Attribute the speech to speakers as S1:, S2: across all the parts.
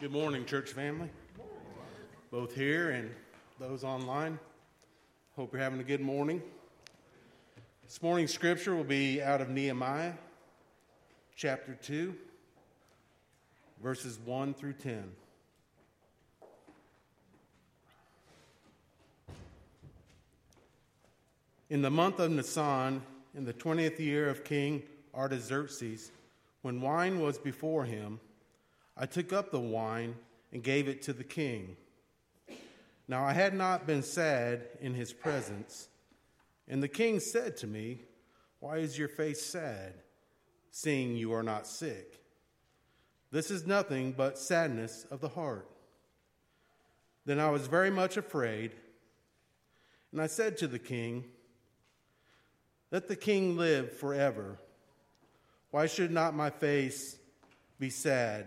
S1: Good morning, church family. Both here and those online. Hope you're having a good morning. This morning's scripture will be out of Nehemiah chapter 2, verses 1 through 10. In the month of Nisan, in the 20th year of King Artaxerxes, when wine was before him, I took up the wine and gave it to the king. Now I had not been sad in his presence. And the king said to me, Why is your face sad, seeing you are not sick? This is nothing but sadness of the heart. Then I was very much afraid, and I said to the king, Let the king live forever. Why should not my face be sad?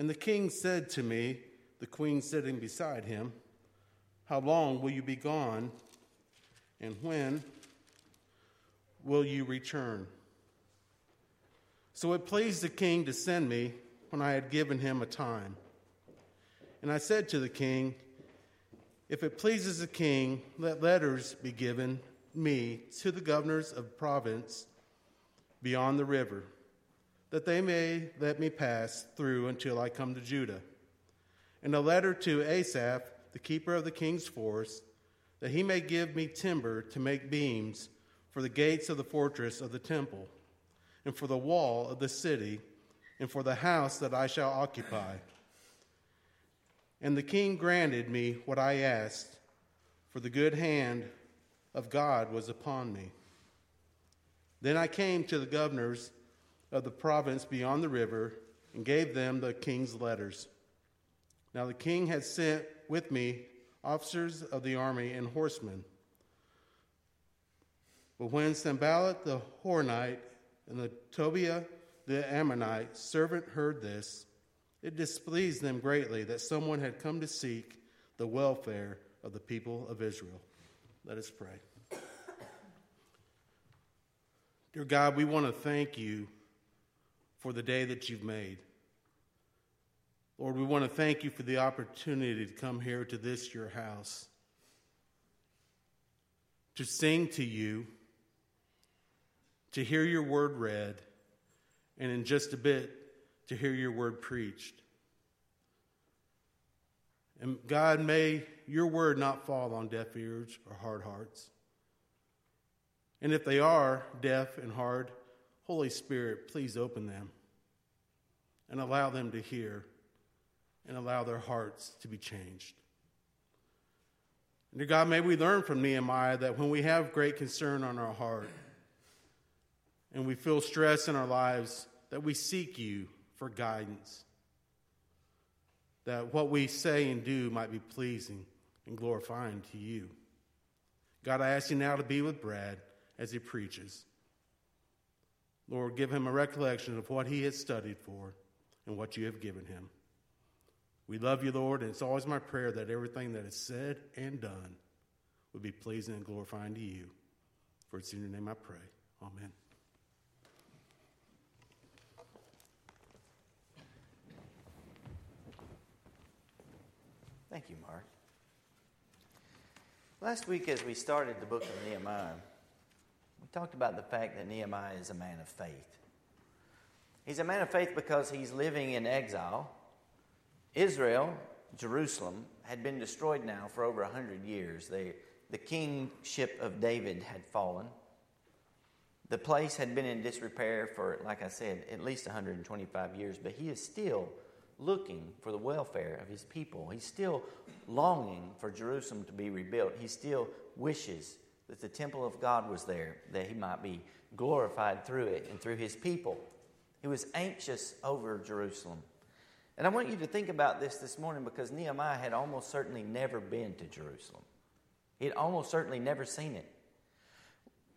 S1: And the king said to me, the queen sitting beside him, How long will you be gone? And when will you return? So it pleased the king to send me when I had given him a time. And I said to the king, If it pleases the king, let letters be given me to the governors of province beyond the river that they may let me pass through until I come to Judah. And a letter to Asaph, the keeper of the king's force, that he may give me timber to make beams for the gates of the fortress of the temple, and for the wall of the city, and for the house that I shall occupy. And the king granted me what I asked, for the good hand of God was upon me. Then I came to the governors of the province beyond the river and gave them the king's letters. Now the king had sent with me officers of the army and horsemen. But when Sanballat the Horonite and the Tobiah the Ammonite servant heard this, it displeased them greatly that someone had come to seek the welfare of the people of Israel. Let us pray. Dear God, we want to thank you for the day that you've made. Lord, we want to thank you for the opportunity to come here to this, your house, to sing to you, to hear your word read, and in just a bit, to hear your word preached. And God, may your word not fall on deaf ears or hard hearts. And if they are deaf and hard, Holy Spirit, please open them and allow them to hear and allow their hearts to be changed. Dear God, may we learn from Nehemiah that when we have great concern on our heart and we feel stress in our lives, that we seek you for guidance. That what we say and do might be pleasing and glorifying to you. God, I ask you now to be with Brad as he preaches. Lord, give him a recollection of what he has studied for and what you have given him. We love you, Lord, and it's always my prayer that everything that is said and done would be pleasing and glorifying to you. For it's in your name I pray. Amen.
S2: Thank you, Mark. Last week, as we started the book of Nehemiah, talked about the fact that Nehemiah is a man of faith. He's a man of faith because he's living in exile. Israel, Jerusalem, had been destroyed now for over 100 years. They, the kingship of David had fallen. The place had been in disrepair for, like I said, at least 125 years, but he is still looking for the welfare of his people. He's still longing for Jerusalem to be rebuilt. He still wishes that the temple of God was there, that he might be glorified through it and through his people. He was anxious over Jerusalem. And I want you to think about this this morning because Nehemiah had almost certainly never been to Jerusalem. He had almost certainly never seen it.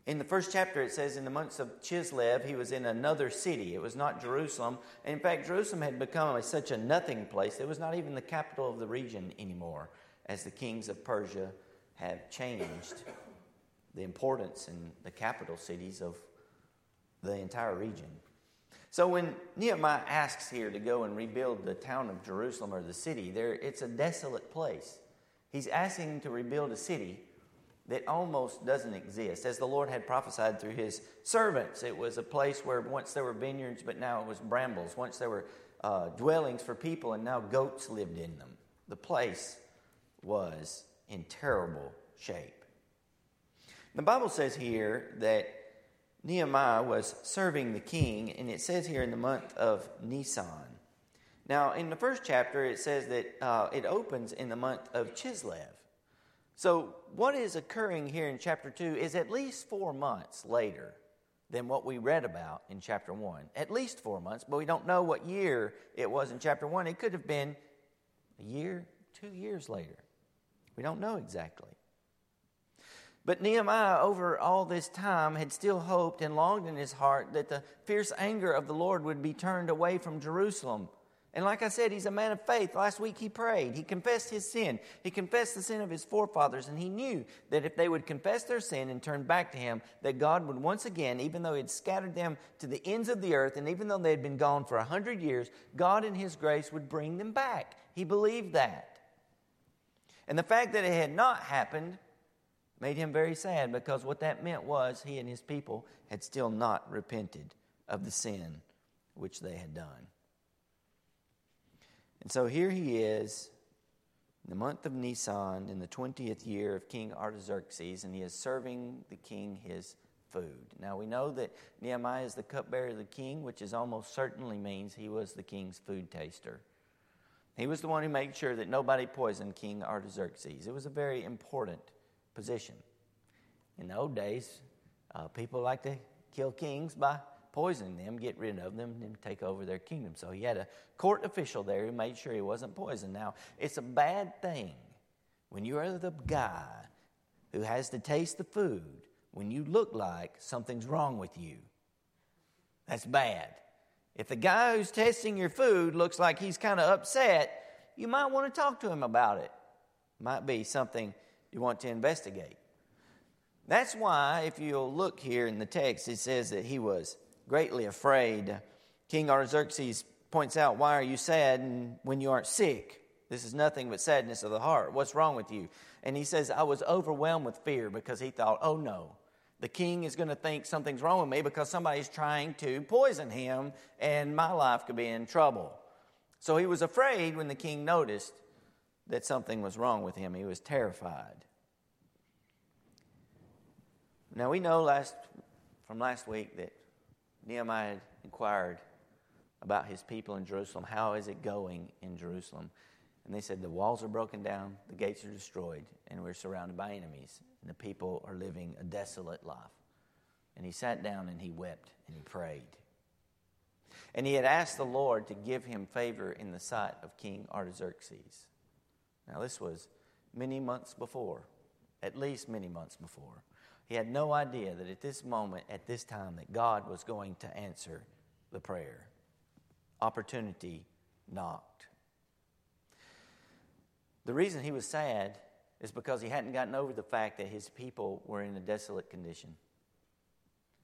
S2: In the first chapter, it says in the months of Chislev, he was in another city. It was not Jerusalem. And in fact, Jerusalem had become a, such a nothing place. It was not even the capital of the region anymore, as the kings of Persia have changed the importance in the capital cities of the entire region. So when Nehemiah asks here to go and rebuild the town of Jerusalem or the city, there it's a desolate place. He's asking to rebuild a city that almost doesn't exist. As the Lord had prophesied through his servants, it was a place where once there were vineyards, but now it was brambles. Once there were uh, dwellings for people, and now goats lived in them. The place was in terrible shape. The Bible says here that Nehemiah was serving the king, and it says here in the month of Nisan. Now, in the first chapter, it says that uh, it opens in the month of Chislev. So, what is occurring here in chapter 2 is at least four months later than what we read about in chapter 1. At least four months, but we don't know what year it was in chapter 1. It could have been a year, two years later. We don't know exactly. But Nehemiah, over all this time, had still hoped and longed in his heart that the fierce anger of the Lord would be turned away from Jerusalem. And like I said, he's a man of faith. Last week he prayed. He confessed his sin. He confessed the sin of his forefathers, and he knew that if they would confess their sin and turn back to him, that God would once again, even though he had scattered them to the ends of the earth, and even though they had been gone for a hundred years, God in his grace would bring them back. He believed that. And the fact that it had not happened made him very sad because what that meant was he and his people had still not repented of the sin which they had done. And so here he is in the month of Nisan in the 20th year of King Artaxerxes, and he is serving the king his food. Now we know that Nehemiah is the cupbearer of the king, which is almost certainly means he was the king's food taster. He was the one who made sure that nobody poisoned King Artaxerxes. It was a very important position. In the old days, uh, people like to kill kings by poisoning them, get rid of them, and take over their kingdom. So he had a court official there who made sure he wasn't poisoned. Now, it's a bad thing when you are the guy who has to taste the food when you look like something's wrong with you. That's bad. If the guy who's testing your food looks like he's kind of upset, you might want to talk to him about it. Might be something you want to investigate. That's why, if you'll look here in the text, it says that he was greatly afraid. King Artaxerxes points out, Why are you sad when you aren't sick? This is nothing but sadness of the heart. What's wrong with you? And he says, I was overwhelmed with fear because he thought, Oh no, the king is going to think something's wrong with me because somebody's trying to poison him and my life could be in trouble. So he was afraid when the king noticed that something was wrong with him. He was terrified. Now we know last from last week that Nehemiah inquired about his people in Jerusalem. How is it going in Jerusalem? And they said the walls are broken down, the gates are destroyed, and we're surrounded by enemies, and the people are living a desolate life. And he sat down and he wept and he prayed. And he had asked the Lord to give him favor in the sight of King Artaxerxes. Now, this was many months before, at least many months before. He had no idea that at this moment, at this time, that God was going to answer the prayer. Opportunity knocked. The reason he was sad is because he hadn't gotten over the fact that his people were in a desolate condition.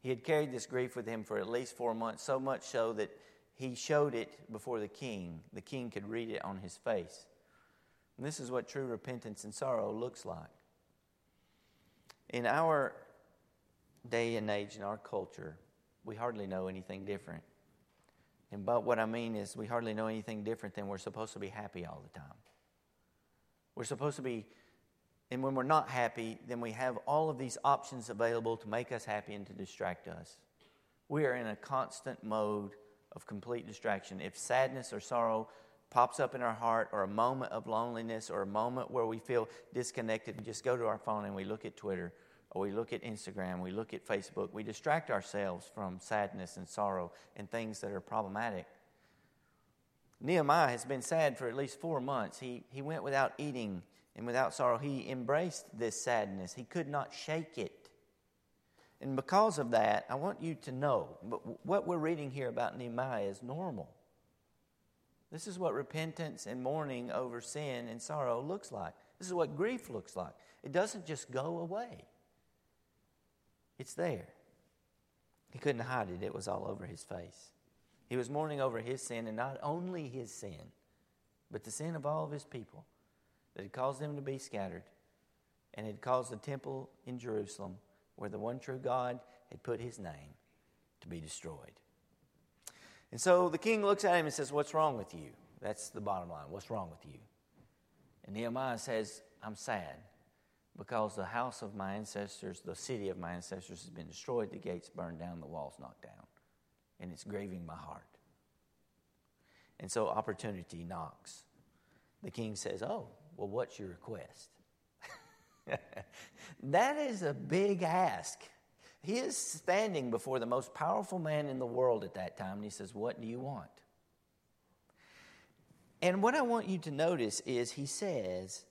S2: He had carried this grief with him for at least four months, so much so that he showed it before the king. The king could read it on his face. And this is what true repentance and sorrow looks like. In our day and age, in our culture, we hardly know anything different. And but what I mean is, we hardly know anything different than we're supposed to be happy all the time. We're supposed to be, and when we're not happy, then we have all of these options available to make us happy and to distract us. We are in a constant mode of complete distraction. If sadness or sorrow pops up in our heart, or a moment of loneliness, or a moment where we feel disconnected, we just go to our phone and we look at Twitter, or we look at Instagram, we look at Facebook. We distract ourselves from sadness and sorrow and things that are problematic. Nehemiah has been sad for at least four months. He, he went without eating and without sorrow. He embraced this sadness, he could not shake it. And because of that, I want you to know what we're reading here about Nehemiah is normal. This is what repentance and mourning over sin and sorrow looks like. This is what grief looks like. It doesn't just go away, it's there. He couldn't hide it, it was all over his face. He was mourning over his sin, and not only his sin, but the sin of all of his people that had caused them to be scattered and had caused the temple in Jerusalem, where the one true God had put his name, to be destroyed. And so the king looks at him and says, What's wrong with you? That's the bottom line. What's wrong with you? And Nehemiah says, I'm sad because the house of my ancestors, the city of my ancestors, has been destroyed, the gates burned down, the walls knocked down. And it's grieving my heart. And so opportunity knocks. The king says, Oh, well, what's your request? that is a big ask. He is standing before the most powerful man in the world at that time, and he says, What do you want? And what I want you to notice is he says,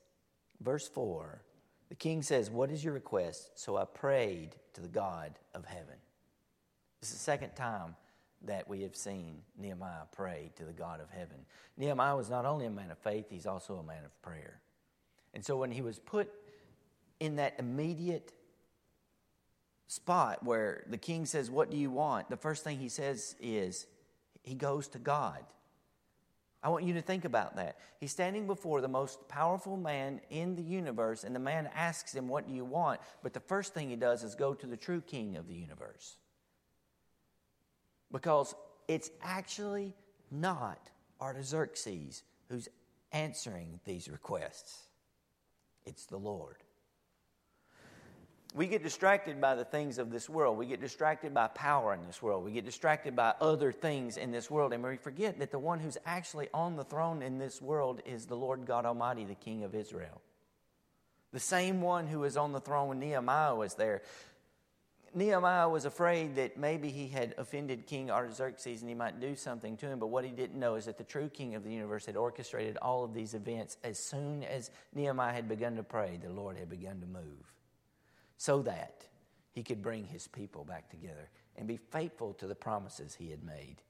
S2: verse 4, the king says, What is your request? So I prayed to the God of heaven. This is the second time that we have seen Nehemiah pray to the God of heaven. Nehemiah was not only a man of faith, he's also a man of prayer. And so when he was put in that immediate spot where the king says, What do you want? the first thing he says is, He goes to God. I want you to think about that. He's standing before the most powerful man in the universe, and the man asks him, What do you want? But the first thing he does is go to the true king of the universe. Because it's actually not Artaxerxes who's answering these requests, it's the Lord we get distracted by the things of this world. We get distracted by power in this world. We get distracted by other things in this world. And we forget that the one who's actually on the throne in this world is the Lord God Almighty, the King of Israel. The same one who was on the throne when Nehemiah was there. Nehemiah was afraid that maybe he had offended King Artaxerxes and he might do something to him, but what he didn't know is that the true king of the universe had orchestrated all of these events. As soon as Nehemiah had begun to pray, the Lord had begun to move so that he could bring his people back together and be faithful to the promises he had made.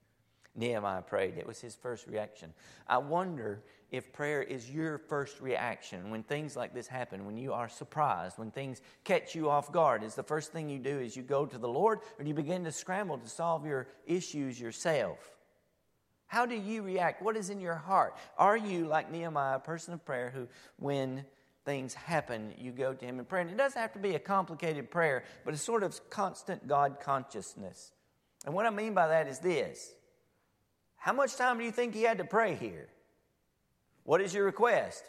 S2: Nehemiah prayed. It was his first reaction. I wonder if prayer is your first reaction when things like this happen, when you are surprised, when things catch you off guard. Is the first thing you do is you go to the Lord or do you begin to scramble to solve your issues yourself? How do you react? What is in your heart? Are you, like Nehemiah, a person of prayer who, when things happen, you go to Him in prayer. And it doesn't have to be a complicated prayer, but a sort of constant God consciousness. And what I mean by that is this How much time do you think He had to pray here? What is your request?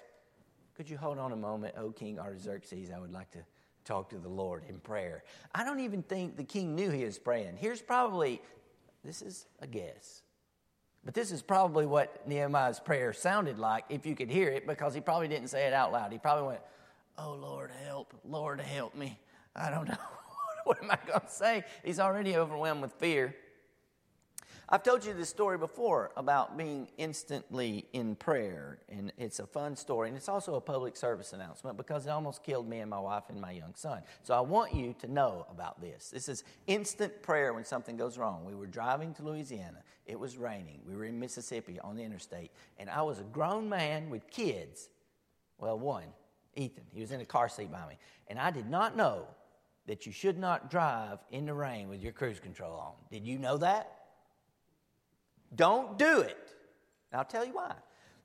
S2: Could you hold on a moment, O King Artaxerxes? I would like to talk to the Lord in prayer. I don't even think the king knew he was praying. Here's probably, this is a guess. But this is probably what Nehemiah's prayer sounded like if you could hear it, because he probably didn't say it out loud. He probably went, Oh, Lord, help. Lord, help me. I don't know. what am I going to say? He's already overwhelmed with fear. I've told you this story before about being instantly in prayer, and it's a fun story, and it's also a public service announcement because it almost killed me and my wife and my young son. So I want you to know about this. This is instant prayer when something goes wrong. We were driving to Louisiana, it was raining, we were in Mississippi on the interstate, and I was a grown man with kids. Well, one, Ethan, he was in a car seat by me, and I did not know that you should not drive in the rain with your cruise control on. Did you know that? Don't do it. And I'll tell you why.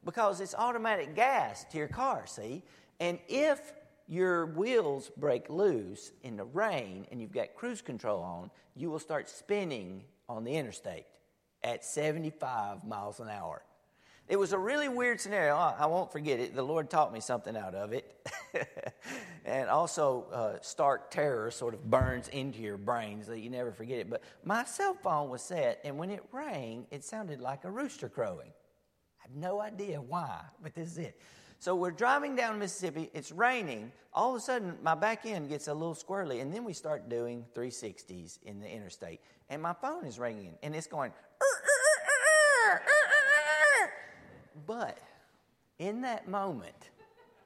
S2: Because it's automatic gas to your car, see? And if your wheels break loose in the rain and you've got cruise control on, you will start spinning on the interstate at 75 miles an hour. It was a really weird scenario. I won't forget it. The Lord taught me something out of it. and also, uh, stark terror sort of burns into your brain so that you never forget it. But my cell phone was set, and when it rang, it sounded like a rooster crowing. I have no idea why, but this is it. So we're driving down Mississippi, it's raining. All of a sudden, my back end gets a little squirrely, and then we start doing 360s in the interstate. And my phone is ringing, and it's going, But in that moment,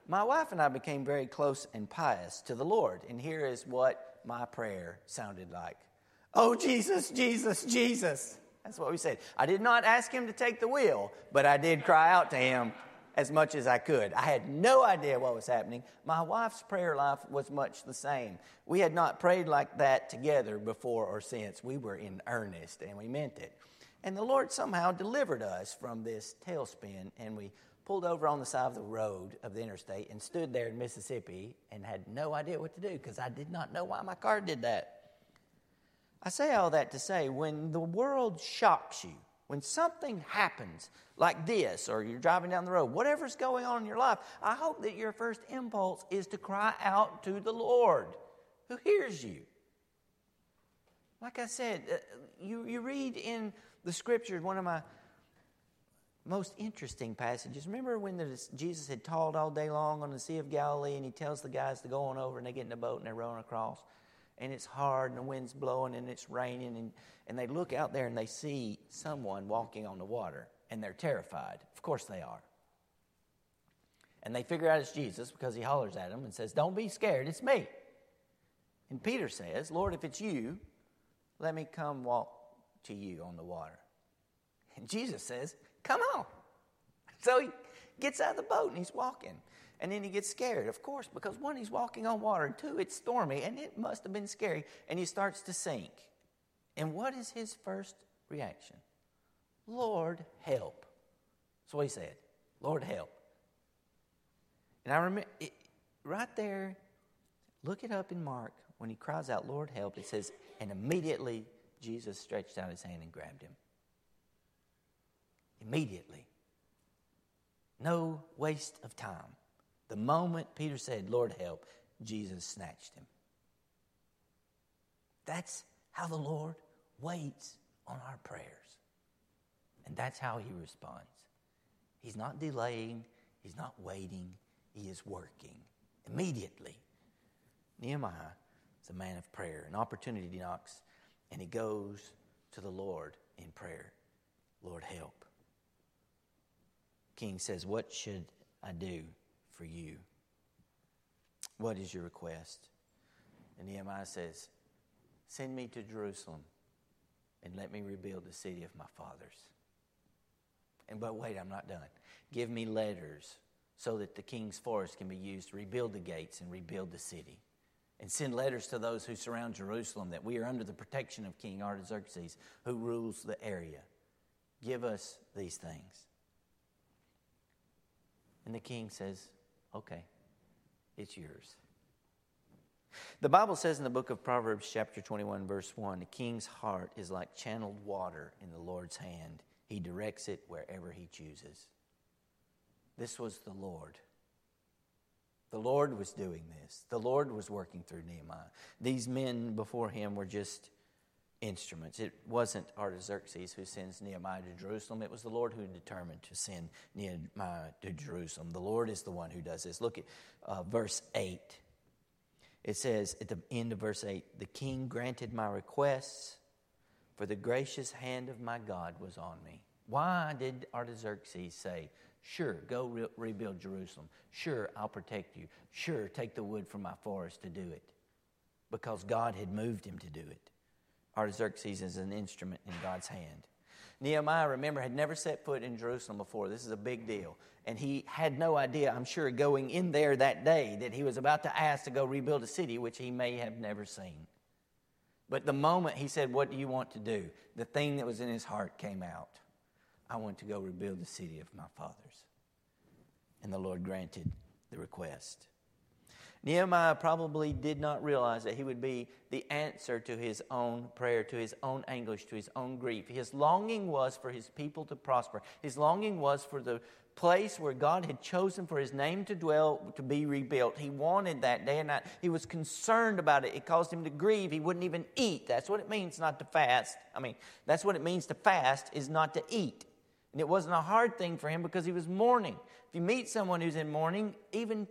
S2: my wife and I became very close and pious to the Lord. And here is what my prayer sounded like Oh, Jesus, Jesus, Jesus. That's what we said. I did not ask him to take the wheel, but I did cry out to him as much as I could. I had no idea what was happening. My wife's prayer life was much the same. We had not prayed like that together before or since. We were in earnest and we meant it. And the Lord somehow delivered us from this tailspin, and we pulled over on the side of the road of the interstate and stood there in Mississippi and had no idea what to do because I did not know why my car did that. I say all that to say when the world shocks you, when something happens like this, or you're driving down the road, whatever's going on in your life, I hope that your first impulse is to cry out to the Lord who hears you. Like I said, uh, you, you read in the scriptures, one of my most interesting passages. Remember when the, Jesus had taught all day long on the Sea of Galilee and he tells the guys to go on over and they get in the boat and they're rowing across? and it's hard and the wind's blowing and it's raining and, and they look out there and they see someone walking on the water and they're terrified. Of course they are. And they figure out it's Jesus because he hollers at them and says, Don't be scared, it's me. And Peter says, Lord, if it's you, let me come walk to you on the water. And Jesus says, Come on. So he gets out of the boat and he's walking. And then he gets scared, of course, because one, he's walking on water, and two, it's stormy, and it must have been scary. And he starts to sink. And what is his first reaction? Lord, help. That's what he said. Lord, help. And I remember it, right there, look it up in Mark. When he cries out, Lord, help, it says, and immediately Jesus stretched out his hand and grabbed him. Immediately. No waste of time. The moment Peter said, Lord, help, Jesus snatched him. That's how the Lord waits on our prayers. And that's how he responds. He's not delaying, he's not waiting, he is working immediately. Nehemiah is a man of prayer. An opportunity knocks, and he goes to the Lord in prayer. Lord, help. King says, What should I do? for you. What is your request? And Nehemiah says, Send me to Jerusalem and let me rebuild the city of my fathers. And but wait, I'm not done. Give me letters so that the king's forest can be used to rebuild the gates and rebuild the city. And send letters to those who surround Jerusalem that we are under the protection of King Artaxerxes, who rules the area. Give us these things. And the king says, Okay, it's yours. The Bible says in the book of Proverbs, chapter 21, verse 1 the king's heart is like channeled water in the Lord's hand. He directs it wherever he chooses. This was the Lord. The Lord was doing this. The Lord was working through Nehemiah. These men before him were just instruments. It wasn't Artaxerxes who sends Nehemiah to Jerusalem. It was the Lord who determined to send Nehemiah to Jerusalem. The Lord is the one who does this. Look at uh, verse 8. It says at the end of verse 8 The king granted my requests, for the gracious hand of my God was on me. Why did Artaxerxes say, Sure, go re- rebuild Jerusalem. Sure, I'll protect you. Sure, take the wood from my forest to do it. Because God had moved him to do it. Artaxerxes is an instrument in God's hand. Nehemiah, remember, had never set foot in Jerusalem before. This is a big deal. And he had no idea, I'm sure, going in there that day that he was about to ask to go rebuild a city which he may have never seen. But the moment he said, What do you want to do? the thing that was in his heart came out. I want to go rebuild the city of my fathers. And the Lord granted the request. Nehemiah probably did not realize that he would be the answer to his own prayer, to his own anguish, to his own grief. His longing was for his people to prosper. His longing was for the place where God had chosen for his name to dwell to be rebuilt. He wanted that day and night. He was concerned about it. It caused him to grieve. He wouldn't even eat. That's what it means not to fast. I mean, that's what it means to fast is not to eat. And it wasn't a hard thing for him because he was mourning. If you meet someone who's in mourning, even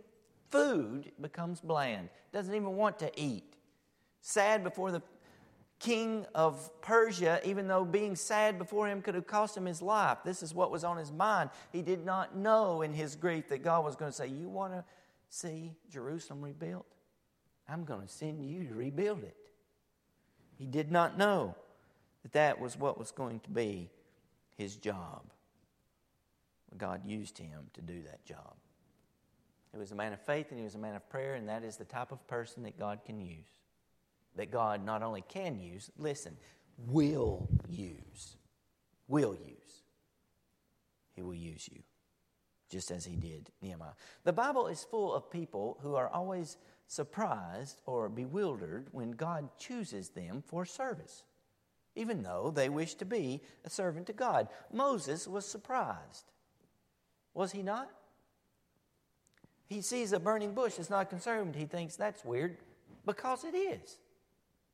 S2: food becomes bland, doesn't even want to eat. Sad before the king of Persia, even though being sad before him could have cost him his life. This is what was on his mind. He did not know in his grief that God was going to say, You want to see Jerusalem rebuilt? I'm going to send you to rebuild it. He did not know that that was what was going to be his job. God used him to do that job. He was a man of faith and he was a man of prayer, and that is the type of person that God can use. That God not only can use, listen, will use. Will use. He will use you, just as he did Nehemiah. The Bible is full of people who are always surprised or bewildered when God chooses them for service, even though they wish to be a servant to God. Moses was surprised. Was he not? He sees a burning bush that's not consumed. He thinks that's weird because it is.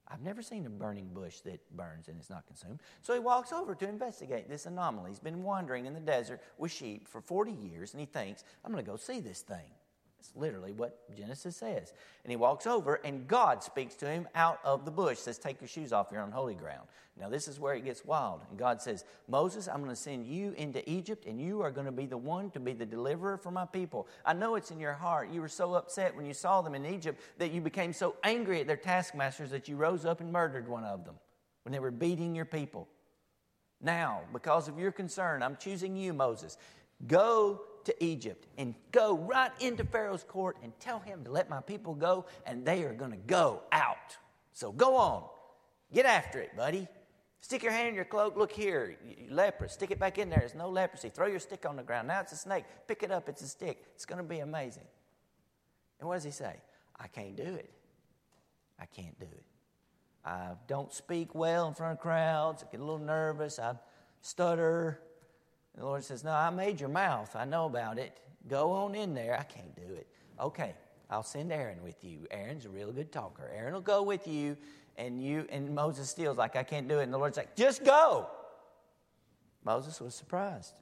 S2: I've never seen a burning bush that burns and is not consumed. So he walks over to investigate this anomaly. He's been wandering in the desert with sheep for 40 years and he thinks, I'm going to go see this thing. It's literally what Genesis says. And he walks over, and God speaks to him out of the bush, says, Take your shoes off, you're on holy ground. Now, this is where it gets wild. And God says, Moses, I'm going to send you into Egypt, and you are going to be the one to be the deliverer for my people. I know it's in your heart. You were so upset when you saw them in Egypt that you became so angry at their taskmasters that you rose up and murdered one of them when they were beating your people. Now, because of your concern, I'm choosing you, Moses. Go to Egypt and go right into Pharaoh's court and tell him to let my people go, and they are going to go out. So go on. Get after it, buddy. Stick your hand in your cloak. Look here, leprous. Stick it back in there. There's no leprosy. Throw your stick on the ground. Now it's a snake. Pick it up. It's a stick. It's going to be amazing. And what does he say? I can't do it. I can't do it. I don't speak well in front of crowds. I get a little nervous. I stutter. And the Lord says, No, I made your mouth. I know about it. Go on in there. I can't do it. Okay, I'll send Aaron with you. Aaron's a real good talker. Aaron will go with you, and you and Moses still's like, I can't do it. And the Lord's like, just go. Moses was surprised.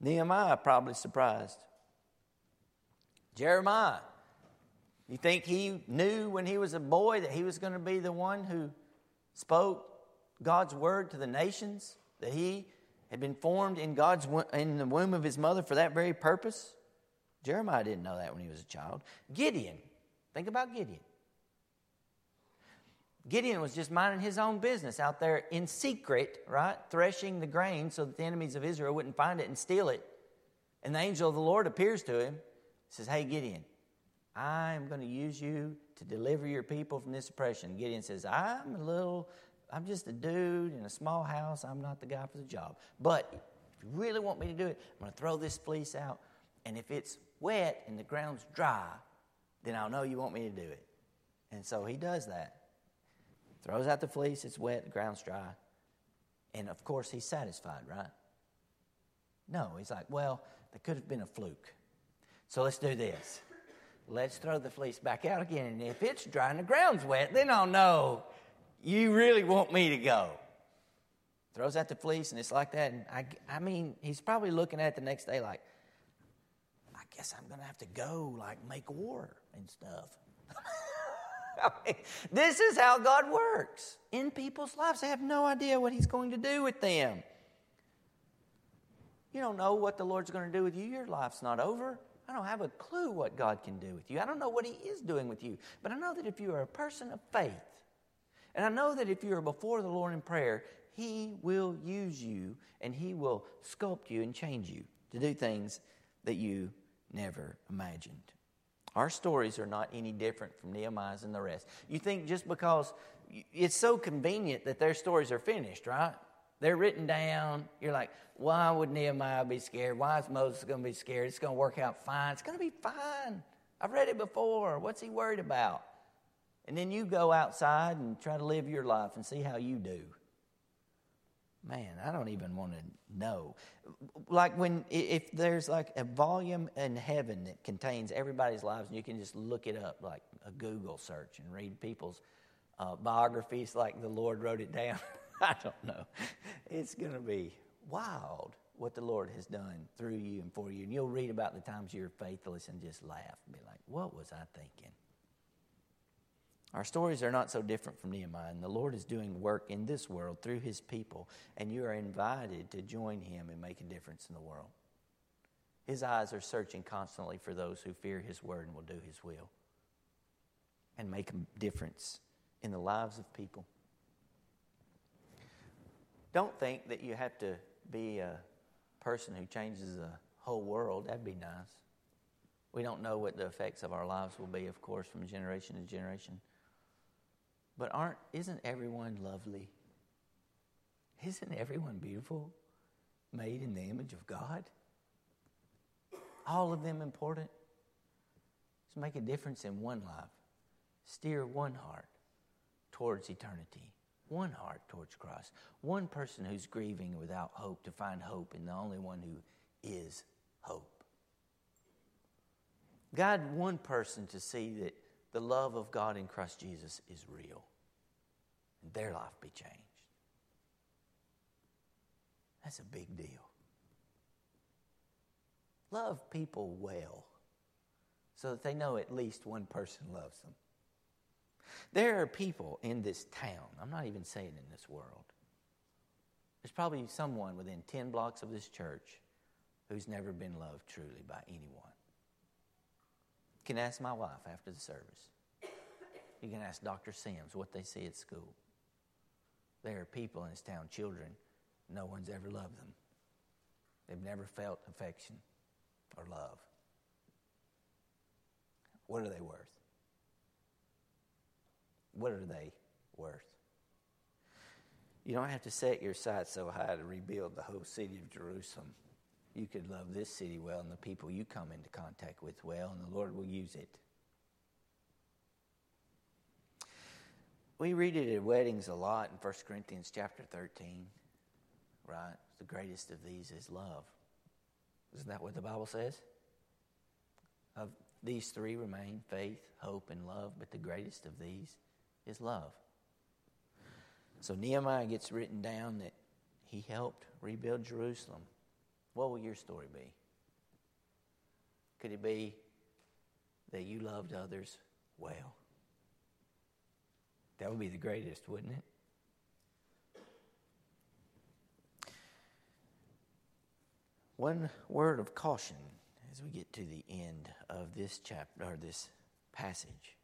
S2: Nehemiah probably surprised. Jeremiah, you think he knew when he was a boy that he was going to be the one who spoke God's word to the nations? That he had been formed in God's in the womb of his mother for that very purpose? Jeremiah didn't know that when he was a child. Gideon, think about Gideon. Gideon was just minding his own business out there in secret, right? Threshing the grain so that the enemies of Israel wouldn't find it and steal it. And the angel of the Lord appears to him, says, Hey, Gideon, I am going to use you to deliver your people from this oppression. Gideon says, I'm a little I'm just a dude in a small house. I'm not the guy for the job. But if you really want me to do it, I'm going to throw this fleece out. And if it's wet and the ground's dry, then I'll know you want me to do it. And so he does that. Throws out the fleece, it's wet, the ground's dry. And of course, he's satisfied, right? No, he's like, well, there could have been a fluke. So let's do this. Let's throw the fleece back out again. And if it's dry and the ground's wet, then I'll know you really want me to go? Throws out the fleece, and it's like that. And I, I mean, he's probably looking at the next day like, I guess I'm going to have to go, like, make war and stuff. This is how God works in people's lives. They have no idea what He's going to do with them. You don't know what the Lord's going to do with you. Your life's not over. I don't have a clue what God can do with you. I don't know what He is doing with you. But I know that if you are a person of faith, and I know that if you are before the Lord in prayer, He will use you and He will sculpt you and change you to do things that you never imagined. Our stories are not any different from Nehemiah's and the rest. You think just because it's so convenient that their stories are finished, right? They're written down. You're like, why would Nehemiah be scared? Why is Moses going to be scared? It's going to work out fine. It's going to be fine. I've read it before. What's he worried about? And then you go outside and try to live your life and see how you do. Man, I don't even want to know. Like when, if there's like a volume in heaven that contains everybody's lives, and you can just look it up, like a Google search, and read people's uh, biographies like the Lord wrote it down. I don't know. It's going to be wild what the Lord has done through you and for you. And you'll read about the times you're faithless and just laugh and be like, what was I thinking? Our stories are not so different from Nehemiah, and the Lord is doing work in this world through his people, and you are invited to join him and make a difference in the world. His eyes are searching constantly for those who fear his word and will do his will and make a difference in the lives of people. Don't think that you have to be a person who changes the whole world. That'd be nice. We don't know what the effects of our lives will be, of course, from generation to generation. But aren't isn't everyone lovely? Isn't everyone beautiful? Made in the image of God? All of them important? To make a difference in one life. Steer one heart towards eternity. One heart towards Christ. One person who's grieving without hope to find hope in the only one who is hope. Guide one person to see that the love of God in Christ Jesus is real and their life be changed. That's a big deal. Love people well so that they know at least one person loves them. There are people in this town, I'm not even saying in this world. There's probably someone within 10 blocks of this church who's never been loved truly by anyone. You can ask my wife after the service. You can ask Dr. Sims what they see at school. There are people in this town, children, no one's ever loved them. They've never felt affection or love. What are they worth? What are they worth? You don't have to set your sights so high to rebuild the whole city of Jerusalem. You could love this city well and the people you come into contact with well, and the Lord will use it. We read it at weddings a lot in 1 Corinthians chapter 13, right? The greatest of these is love. Isn't that what the Bible says? Of these three remain faith, hope, and love, but the greatest of these is love. So Nehemiah gets written down that he helped rebuild Jerusalem. What will your story be? Could it be that you loved others well? That would be the greatest, wouldn't it? One word of caution as we get to the end of this chapter or this passage.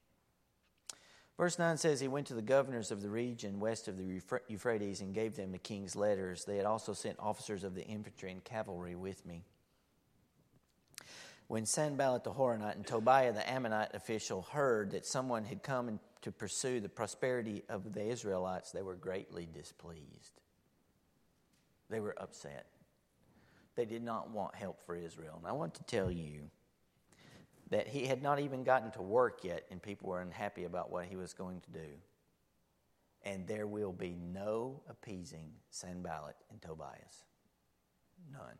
S2: Verse 9 says, He went to the governors of the region west of the Euphrates and gave them the king's letters. They had also sent officers of the infantry and cavalry with me. When Sanballat the Horonite and Tobiah the Ammonite official heard that someone had come to pursue the prosperity of the Israelites, they were greatly displeased. They were upset. They did not want help for Israel. And I want to tell you that he had not even gotten to work yet, and people were unhappy about what he was going to do. And there will be no appeasing Sanballat and Tobias. None.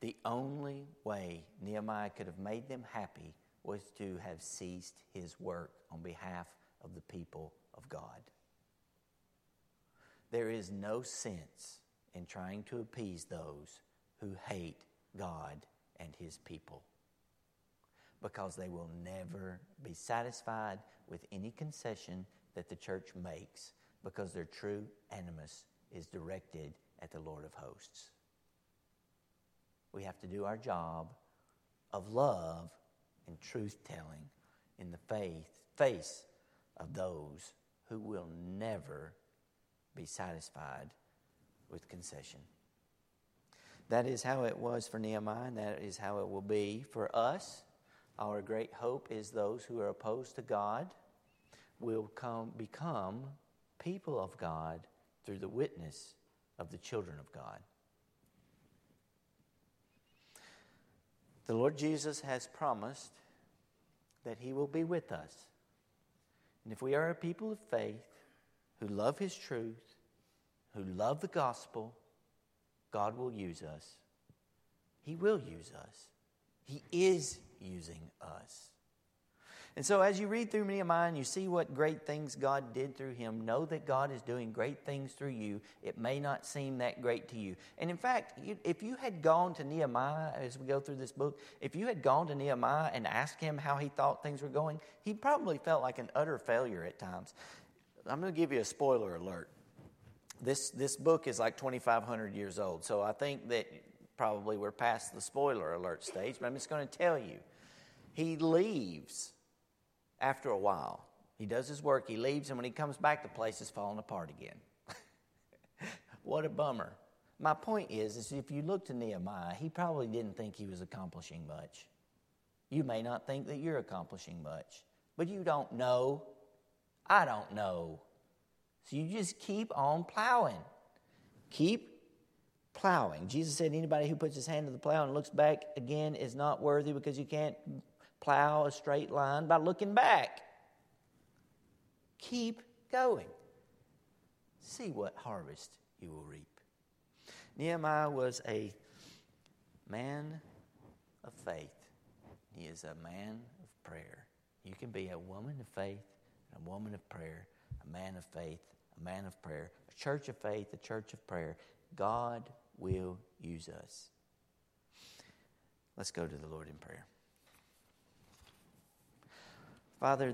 S2: The only way Nehemiah could have made them happy was to have ceased his work on behalf of the people of God. There is no sense in trying to appease those who hate God and his people because they will never be satisfied with any concession that the church makes because their true animus is directed at the Lord of hosts. We have to do our job of love and truth telling in the faith, face of those who will never be satisfied with concession. That is how it was for Nehemiah, and that is how it will be for us our great hope is those who are opposed to God will come, become people of God through the witness of the children of God. The Lord Jesus has promised that He will be with us. And if we are a people of faith who love His truth, who love the gospel, God will use us. He will use us. He is using us. And so, as you read through Nehemiah and you see what great things God did through him, know that God is doing great things through you. It may not seem that great to you. And in fact, if you had gone to Nehemiah as we go through this book, if you had gone to Nehemiah and asked him how he thought things were going, he probably felt like an utter failure at times. I'm going to give you a spoiler alert. This, this book is like 2,500 years old, so I think that probably we're past the spoiler alert stage, but I'm just going to tell you. He leaves after a while. He does his work, he leaves, and when he comes back, the place is falling apart again. what a bummer. My point is, is if you look to Nehemiah, he probably didn't think he was accomplishing much. You may not think that you're accomplishing much, but you don't know. I don't know. So you just keep on plowing. Keep plowing. Jesus said, anybody who puts his hand to the plow and looks back again is not worthy because you can't plow a straight line by looking back. Keep going. See what harvest you will reap. Nehemiah was a man of faith. He is a man of prayer. You can be a woman of faith, a woman of prayer, a man of faith, a man of prayer, a church of faith, a church of prayer. God will use us. Let's go to the Lord in prayer. Father,